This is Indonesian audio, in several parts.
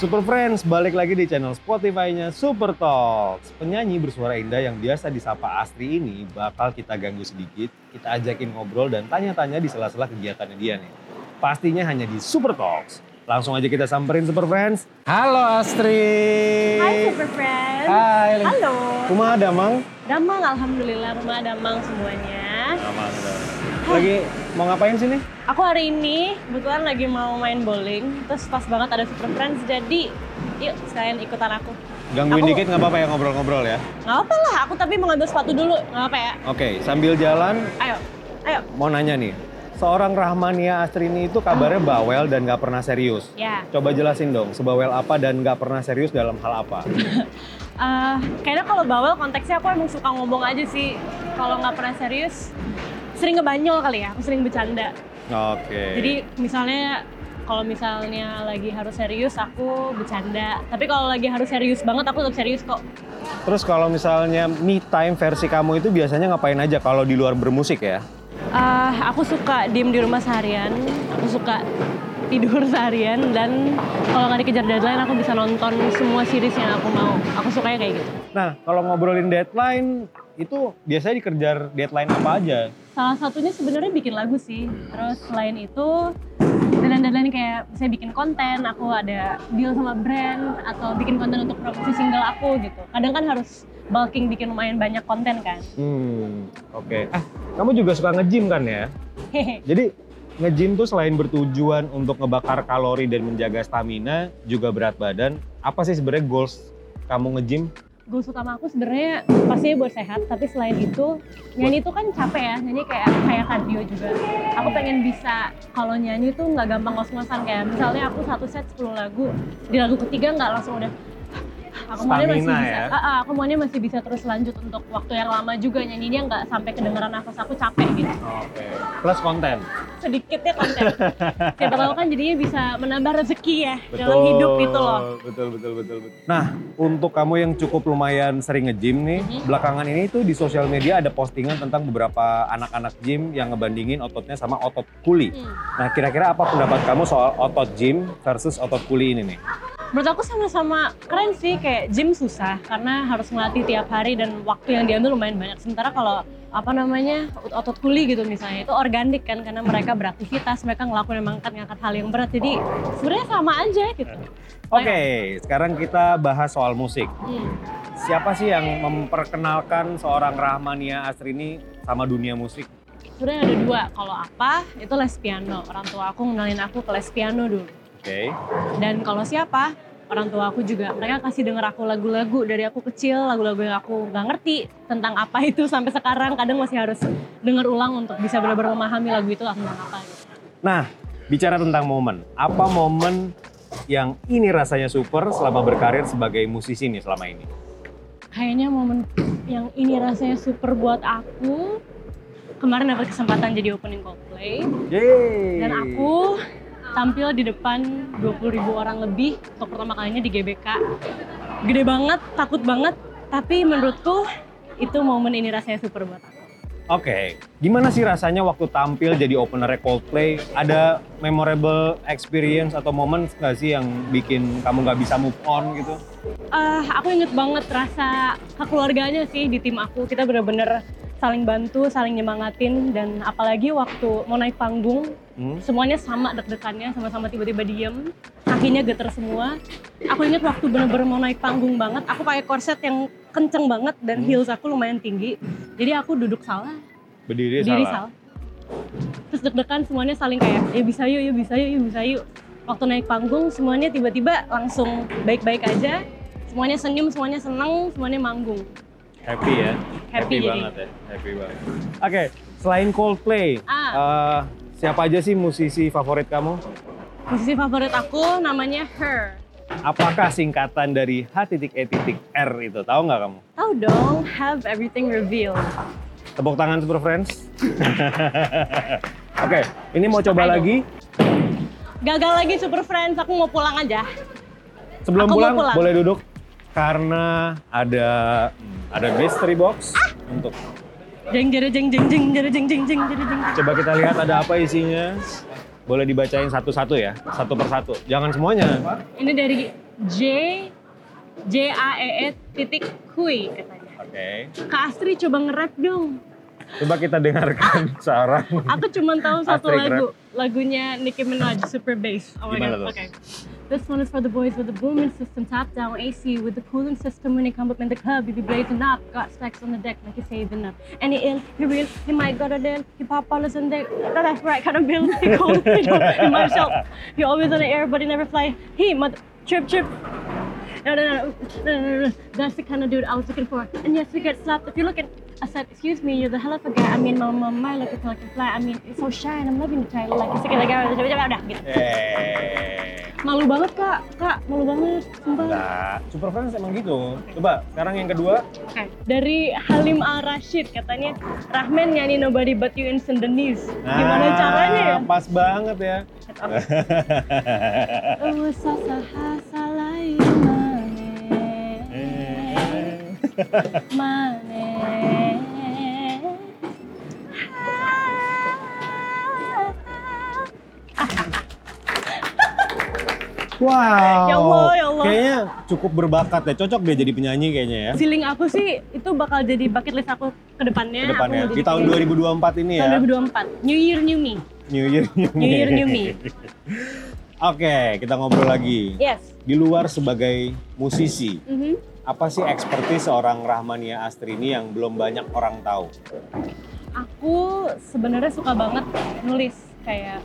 Super Friends, balik lagi di channel Spotify-nya Super Talks. Penyanyi bersuara indah yang biasa disapa Astri ini bakal kita ganggu sedikit, kita ajakin ngobrol dan tanya-tanya di sela-sela kegiatannya dia nih. Pastinya hanya di Super Talks. Langsung aja kita samperin Super Friends. Halo Astri. Hai Super Friends. Hai. Halo. Rumah Damang. Damang, Alhamdulillah rumah Damang semuanya. Damang. Lagi mau ngapain sini? Aku hari ini kebetulan lagi mau main bowling, terus pas banget ada Super Friends, jadi yuk sekalian ikutan aku. Gangguin Aku- dikit nggak apa-apa ya ngobrol-ngobrol ya? Nggak apa lah, aku tapi mau ngambil sepatu dulu, nggak apa ya? Oke, sambil jalan Ayo, ayo. mau nanya nih. Seorang Rahmania Astrini itu kabarnya bawel dan nggak pernah serius. Ya, Coba jelasin dong, sebawel apa dan nggak pernah serius dalam hal apa? Eh, kayaknya kalau bawel konteksnya aku emang suka ngomong aja sih. Kalau nggak pernah serius, sering ngebanyol kali ya, aku sering bercanda. Oke. Jadi misalnya kalau misalnya lagi harus serius aku bercanda. Tapi kalau lagi harus serius banget aku tetap serius kok. Terus kalau misalnya me time versi kamu itu biasanya ngapain aja kalau di luar bermusik ya? Eh, aku suka diem di rumah seharian. Aku suka tidur seharian dan kalau nggak dikejar deadline aku bisa nonton semua series yang aku mau. Aku sukanya kayak gitu. Nah, kalau ngobrolin deadline itu biasanya dikejar deadline apa aja? Salah satunya sebenarnya bikin lagu sih. Terus selain itu deadline-deadline kayak saya bikin konten, aku ada deal sama brand atau bikin konten untuk promosi single aku gitu. Kadang kan harus bulking bikin lumayan banyak konten kan. Hmm, oke. Ah, kamu juga suka nge-gym kan ya? Jadi nge-gym tuh selain bertujuan untuk ngebakar kalori dan menjaga stamina, juga berat badan. Apa sih sebenarnya goals kamu nge-gym? Goals utama aku sebenarnya pastinya buat sehat, tapi selain itu nyanyi itu kan capek ya, nyanyi kayak kayak cardio juga. Aku pengen bisa kalau nyanyi tuh nggak gampang ngos-ngosan kayak misalnya aku satu set 10 lagu, di lagu ketiga nggak langsung udah aku maunya masih Stamina bisa, ya? Ah, aku maunya masih bisa terus lanjut untuk waktu yang lama juga nyanyinya nggak sampai kedengeran nafas aku capek gitu. Oke. Plus konten. Sedikitnya konten. Siapa tahu kan jadinya bisa menambah rezeki ya dalam hidup gitu loh. Betul, betul, betul, betul. Nah, untuk kamu yang cukup lumayan sering nge-gym nih, Mhm. belakangan ini tuh di sosial media ada postingan tentang beberapa anak-anak gym yang ngebandingin ototnya sama otot kuli. Hmm. Nah, kira-kira apa pendapat kamu soal otot gym versus otot kuli ini nih? Menurut aku sama-sama keren sih kayak gym susah karena harus melatih tiap hari dan waktu yang diambil lumayan banyak. Sementara kalau apa namanya otot kuli gitu misalnya itu organik kan karena mereka beraktivitas, mereka ngelakuin emang ngangkat-ngangkat hal yang berat. Jadi sebenarnya sama aja gitu. Oke, sekarang kita bahas soal musik. Hmm. Siapa sih yang memperkenalkan seorang Rahmania Astrini sama dunia musik? Sebenarnya ada dua. Kalau apa itu les piano. Orang tua aku ngenalin aku ke les piano dulu. Oke. Dan kalau siapa? Orang tua aku juga. Mereka kasih denger aku lagu-lagu dari aku kecil, lagu-lagu yang aku nggak ngerti tentang apa itu sampai sekarang. Kadang masih harus denger ulang untuk bisa benar-benar memahami lagu itu tentang apa. Gitu. Nah, bicara tentang momen. Apa momen yang ini rasanya super selama berkarir sebagai musisi nih selama ini? Kayaknya momen yang ini rasanya super buat aku. Kemarin dapat kesempatan jadi opening Coldplay. Yeay. Dan aku tampil di depan 20 ribu orang lebih untuk pertama kalinya di GBK. Gede banget, takut banget. Tapi menurutku itu momen ini rasanya super buat aku. Oke, gimana sih rasanya waktu tampil jadi opener Coldplay? Ada memorable experience atau momen nggak sih yang bikin kamu nggak bisa move on gitu? Eh, aku inget banget rasa kekeluarganya sih di tim aku. Kita bener-bener saling bantu, saling nyemangatin. Dan apalagi waktu mau naik panggung, Hmm? semuanya sama deg-degannya, sama-sama tiba-tiba diem. Kakinya geter semua. Aku inget waktu bener-bener mau naik panggung banget, aku pakai korset yang kenceng banget dan Hmm. heels aku lumayan tinggi. Jadi aku duduk salah, Berdiri diri salah. salah. Terus deg-degan semuanya saling kayak, ya bisa yuk, ya bisa yuk, ya bisa yuk. Waktu naik panggung semuanya tiba-tiba langsung baik-baik aja. Semuanya senyum, semuanya seneng, semuanya manggung. Happy ya? Happy jadi. banget ya, happy banget. Oke, selain Coldplay, Ah. eh, siapa aja sih musisi favorit kamu? Musisi favorit aku namanya Her. Apakah singkatan dari H titik E titik R itu? Tahu nggak kamu? Tahu dong, have everything revealed. Tepuk tangan Super Friends. Oke, ini mau coba Ayo. lagi. Gagal lagi Super Friends, aku mau pulang aja. Sebelum Aku mau pulang, pulang. boleh duduk karena ada ada mystery box untuk Jeng jere jeng jeng jeng jere jeng jeng jeng jere jeng. coba kita lihat ada apa isinya. Boleh dibacain satu-satu ya, satu persatu. Jangan semuanya. Ini dari J J A E E titik Kui katanya. Oke. Kak Astri coba nge-rap dong. Coba kita dengarkan seorang. Aku cuma tahu satu Astri lagu, lagunya Nicki Minaj, Super Bass. Oh my Gimana god. tuh? Okay. This one is for the boys with the booming system, top down AC with the cooling system. When they come up in the club, you be blazing up. Got stacks on the deck like you're saving up. And he ill, he real, he might got a deal. He pop all in there. That's right kind of build. He cold, you know, might shout. He always on the air, but he never fly. He mother trip trip. No, no, no, no, no, no. That's the kind of dude I was looking for. And yes, we get slapped. If you look at, I said, excuse me, you're the hell of a guy. I mean, my mom, my look like a fly. I mean, it's so shy and I'm loving the title. Like, it's like, gitu. Eh. Malu banget kak, kak, malu banget, sumpah. Enggak, super fans emang gitu. Coba sekarang yang kedua. Oke. Dari Halim Al Rashid katanya Rahman nyanyi Nobody But You in Sundanese. Gimana Ah, caranya ya? Pas banget ya. Oh, Wow. Ya Allah, ya Allah. Kayaknya cukup berbakat ya. Cocok dia jadi penyanyi kayaknya ya. Feeling aku sih itu bakal jadi bucket list aku ke depannya. Ke depannya. Di tahun penyanyi. 2024 ini ya. Tahun 2024. New Year New Me. New Year New Me. New Year New Me. Oke, kita ngobrol lagi. Yes. Di luar sebagai musisi, Mhm. apa sih ekspertis seorang Rahmania Astri ini yang belum banyak orang tahu? Aku sebenarnya suka banget nulis kayak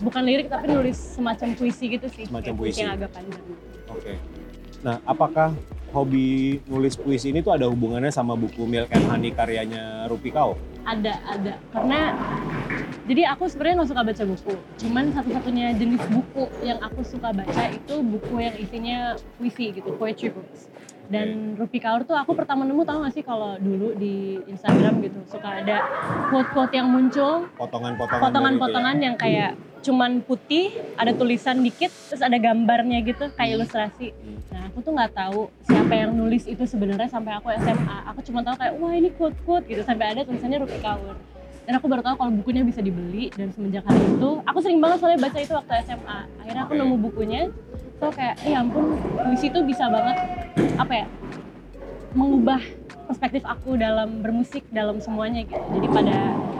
bukan lirik tapi nulis semacam puisi gitu sih. Semacam Kayak puisi. yang agak panjang. Oke. Nah, apakah hobi nulis puisi ini tuh ada hubungannya sama buku Milk and Honey karyanya Rupi Kau? Ada, ada. Karena jadi aku sebenarnya nggak suka baca buku. Cuman satu-satunya jenis buku yang aku suka baca itu buku yang isinya puisi gitu, poetry books. Dan Rupi Kaur tuh aku pertama nemu tahu gak sih kalau dulu di Instagram gitu suka ada quote-quote yang muncul Potongan-potongan potongan-potongan yang kayak cuman putih, ada tulisan dikit, terus ada gambarnya gitu kayak ilustrasi. Hmm. Nah aku tuh nggak tahu siapa yang nulis itu sebenarnya sampai aku SMA. Aku cuma tahu kayak wah ini quote-quote gitu sampai ada tulisannya Rupi Kaur. Dan aku baru tahu kalau bukunya bisa dibeli dan semenjak hari itu aku sering banget soalnya baca itu waktu SMA. Akhirnya aku Oke. nemu bukunya, so kayak ya ampun puisi itu bisa banget apa ya mengubah perspektif aku dalam bermusik dalam semuanya gitu. Jadi pada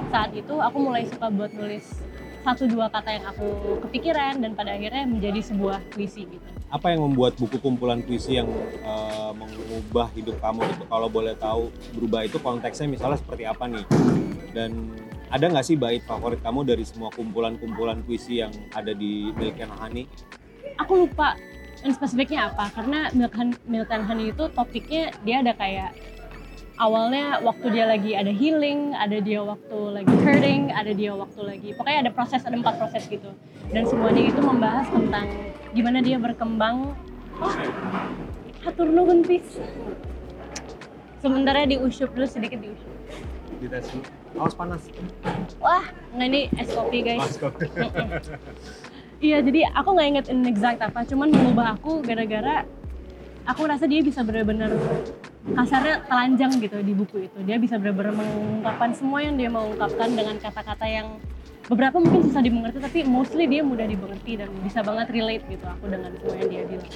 saat itu aku mulai suka buat nulis satu dua kata yang aku kepikiran dan pada akhirnya menjadi sebuah puisi gitu. Apa yang membuat buku kumpulan puisi yang eh, mengubah hidup kamu gitu? Kalau boleh tahu berubah itu konteksnya misalnya seperti apa nih? Dan ada nggak sih bait favorit kamu dari semua kumpulan-kumpulan puisi yang ada di Milk and? Aku lupa yang spesifiknya apa karena Milk and Honey itu topiknya dia ada kayak awalnya waktu dia lagi ada healing, ada dia waktu lagi hurting, ada dia waktu lagi pokoknya ada proses ada empat proses gitu dan semuanya itu membahas tentang gimana dia berkembang. Oh, hatur nuhun pisan. Sementara diusup dulu sedikit diusup. Awas panas. Wah, nggak ini es kopi guys. Iya, jadi aku nggak inget in exact apa, cuman mengubah aku gara-gara aku rasa dia bisa benar-benar kasarnya telanjang gitu di buku itu. Dia bisa benar-benar mengungkapkan semua yang dia mau ungkapkan dengan kata-kata yang beberapa mungkin susah dimengerti, tapi mostly dia mudah dimengerti dan bisa banget relate gitu aku dengan semua yang dia bilang.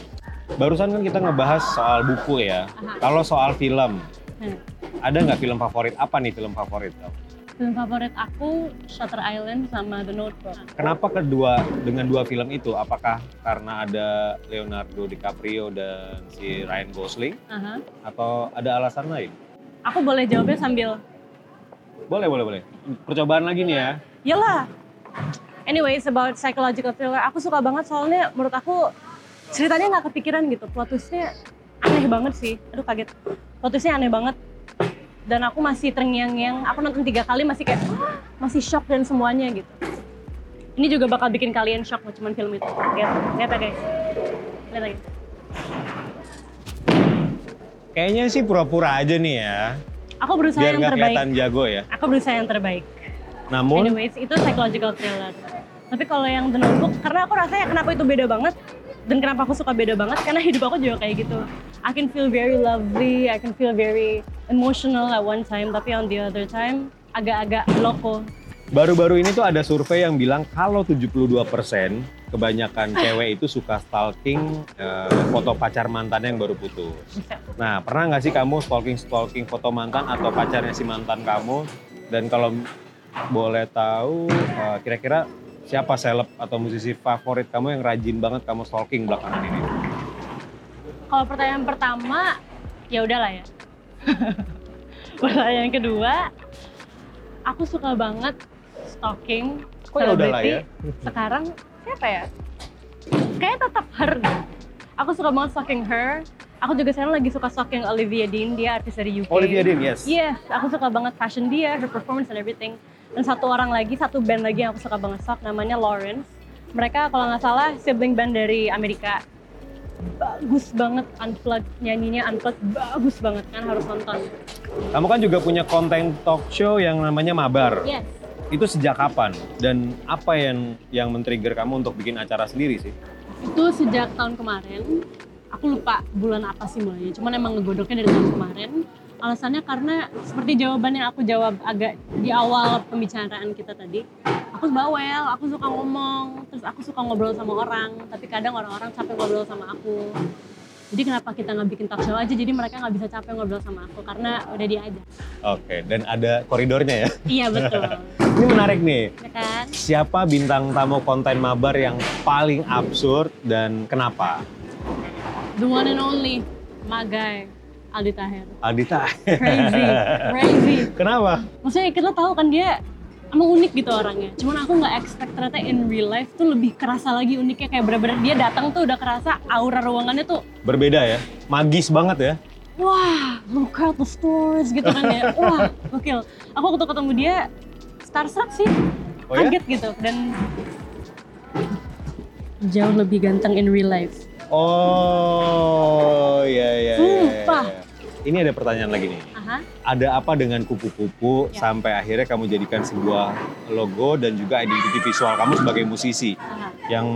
Barusan kan kita ngebahas soal buku ya. Kalau soal film, Hmm. ada nggak film favorit? Apa nih film favorit kamu? Film favorit aku Shutter Island sama The Notebook. Kenapa kedua dengan dua film itu? Apakah karena ada Leonardo DiCaprio dan si Ryan Gosling Aha. atau ada alasan lain? Aku boleh jawabnya sambil Boleh, boleh, boleh. Percobaan lagi nih ya. Yalah. Anyway, it's about psychological thriller. Aku suka banget soalnya menurut aku ceritanya nggak kepikiran gitu. Plot twistnya aneh banget sih. Aduh kaget. Plot twistnya aneh banget. Dan aku masih terngiang-ngiang. Aku nonton tiga kali masih kayak "Wah," masih shock dan semuanya gitu. Ini juga bakal bikin kalian shock cuman film itu. Lihat, lihat ya guys. Lihat lagi. Kayaknya sih pura-pura aja nih ya. Aku berusaha Biar yang nggak terbaik. kelihatan jago ya. Aku berusaha yang terbaik. Namun, Anyways, itu psychological thriller. Tapi kalau yang The Notebook, karena aku rasanya kenapa itu beda banget, dan kenapa aku suka beda banget, karena hidup aku juga kayak gitu. I can feel very lovely, I can feel very emotional at one time, tapi on the other time, agak-agak loko. baru-baru ini tuh ada survei yang bilang kalau 72% kebanyakan cewek itu suka stalking eh, foto pacar mantannya yang baru putus. Nah, pernah nggak sih kamu stalking-stalking foto mantan atau pacarnya si mantan kamu? Dan kalau boleh tahu, eh, kira-kira siapa seleb atau musisi favorit kamu yang rajin banget kamu stalking belakangan ini? Kalau pertanyaan pertama, ya udahlah ya. pertanyaan kedua, aku suka banget stalking Kok ya udahlah ya? Sekarang siapa ya? Kayaknya tetap her. Aku suka banget stalking her. Aku juga sekarang lagi suka stalking Olivia Dean, dia artis dari UK. Olivia Dean, yes. Yes, aku suka banget fashion dia, her performance and everything. Dan satu orang lagi, satu band lagi yang aku suka banget stalk, namanya Lawrence. Mereka kalau nggak salah sibling band dari Amerika. Bagus banget, unplugged, nyanyinya unplugged, bagus banget kan, harus nonton. Kamu kan juga punya konten talk show yang namanya Mabar. Yes, Itu sejak kapan? Dan apa yang yang men-trigger kamu untuk bikin acara sendiri sih? itu sejak tahun kemarin. Aku lupa bulan apa sih mulainya, cuman emang ngegodoknya dari tahun kemarin. Alasannya karena seperti jawaban yang aku jawab agak di awal pembicaraan kita tadi. Aku bawel, aku suka ngomong, terus aku suka ngobrol sama orang, tapi kadang orang-orang capek ngobrol sama aku. Jadi kenapa kita nggak bikin talk show aja, jadi mereka nggak bisa capek ngobrol sama aku, karena udah diajak. Oke, dan ada koridornya ya. Iya betul, Ini menarik nih. ya kan? Siapa bintang tamu konten Mabar yang paling absurd dan kenapa? The one and only, my guy, Aldi Taher. Adita. Crazy, crazy. Kenapa? maksudnya kita tahu kan dia emang unik gitu orangnya cuman aku nggak expect ternyata in real life tuh lebih kerasa lagi uniknya kayak bener-bener dia datang tuh udah kerasa aura ruangannya tuh Berbeda ya. Magis banget ya. wah look at the stores gitu kan ya wah gokil aku waktu ketemu dia starstruck sih Oh ya? kaget gitu dan jauh lebih ganteng in real life Oh, iya iya. iya, Sumpah. iya. Ini ada pertanyaan lagi nih. aha Ada apa dengan kupu-kupu Ya. sampai akhirnya kamu jadikan sebuah logo dan juga identiti visual kamu sebagai musisi? aha Yang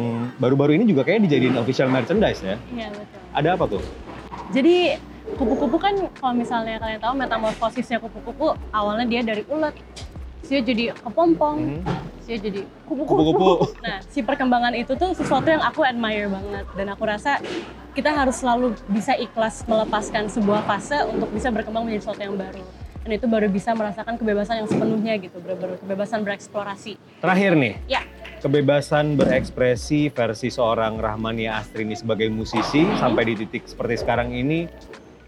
baru-baru ini juga kayaknya dijadiin official merchandise ya? iya betul Ada apa tuh? Jadi kupu-kupu kan kalau misalnya kalian tahu metamorfosisnya kupu-kupu awalnya dia dari ulet, dia jadi kepompong, Mhm. dia jadi. Kupu-kupu. Nah, si perkembangan itu tuh sesuatu yang aku admire banget dan aku rasa kita harus selalu bisa ikhlas melepaskan sebuah fase untuk bisa berkembang menjadi sesuatu yang baru. Dan itu baru bisa merasakan kebebasan yang sepenuhnya gitu, benar-benar kebebasan bereksplorasi. Terakhir nih, Ya, kebebasan berekspresi versi seorang Rahmania Astrini sebagai musisi sampai di titik seperti sekarang ini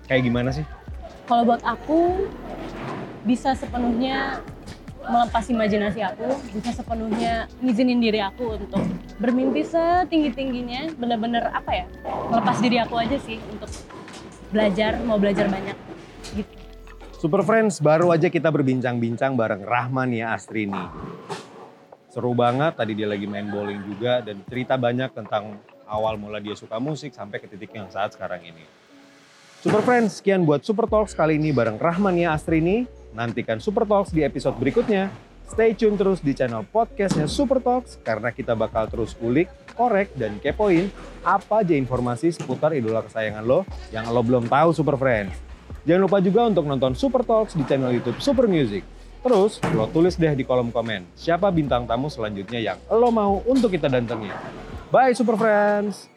kayak gimana sih? kalau buat aku bisa sepenuhnya melepas imajinasi aku, bisa sepenuhnya ngizinin diri aku untuk bermimpi setinggi-tingginya, bener-bener apa ya, melepas diri aku aja sih untuk belajar, mau belajar banyak gitu. Super Friends, baru aja kita berbincang-bincang bareng Rahmania Astrini. Seru banget, tadi dia lagi main bowling juga dan cerita banyak tentang awal mula dia suka musik sampai ke titik yang saat sekarang ini. Super Friends, sekian buat Super Talks kali ini bareng Rahmania Astrini. Nantikan Super Talks di episode berikutnya. Stay tune terus di channel podcastnya Super Talks karena kita bakal terus ulik, korek, dan kepoin apa aja informasi seputar idola kesayangan lo yang lo belum tahu Super Friends. Jangan lupa juga untuk nonton Super Talks di channel YouTube Super Music. Terus, lo tulis deh di kolom komen siapa bintang tamu selanjutnya yang lo mau untuk kita dantengi. Bye Super Friends!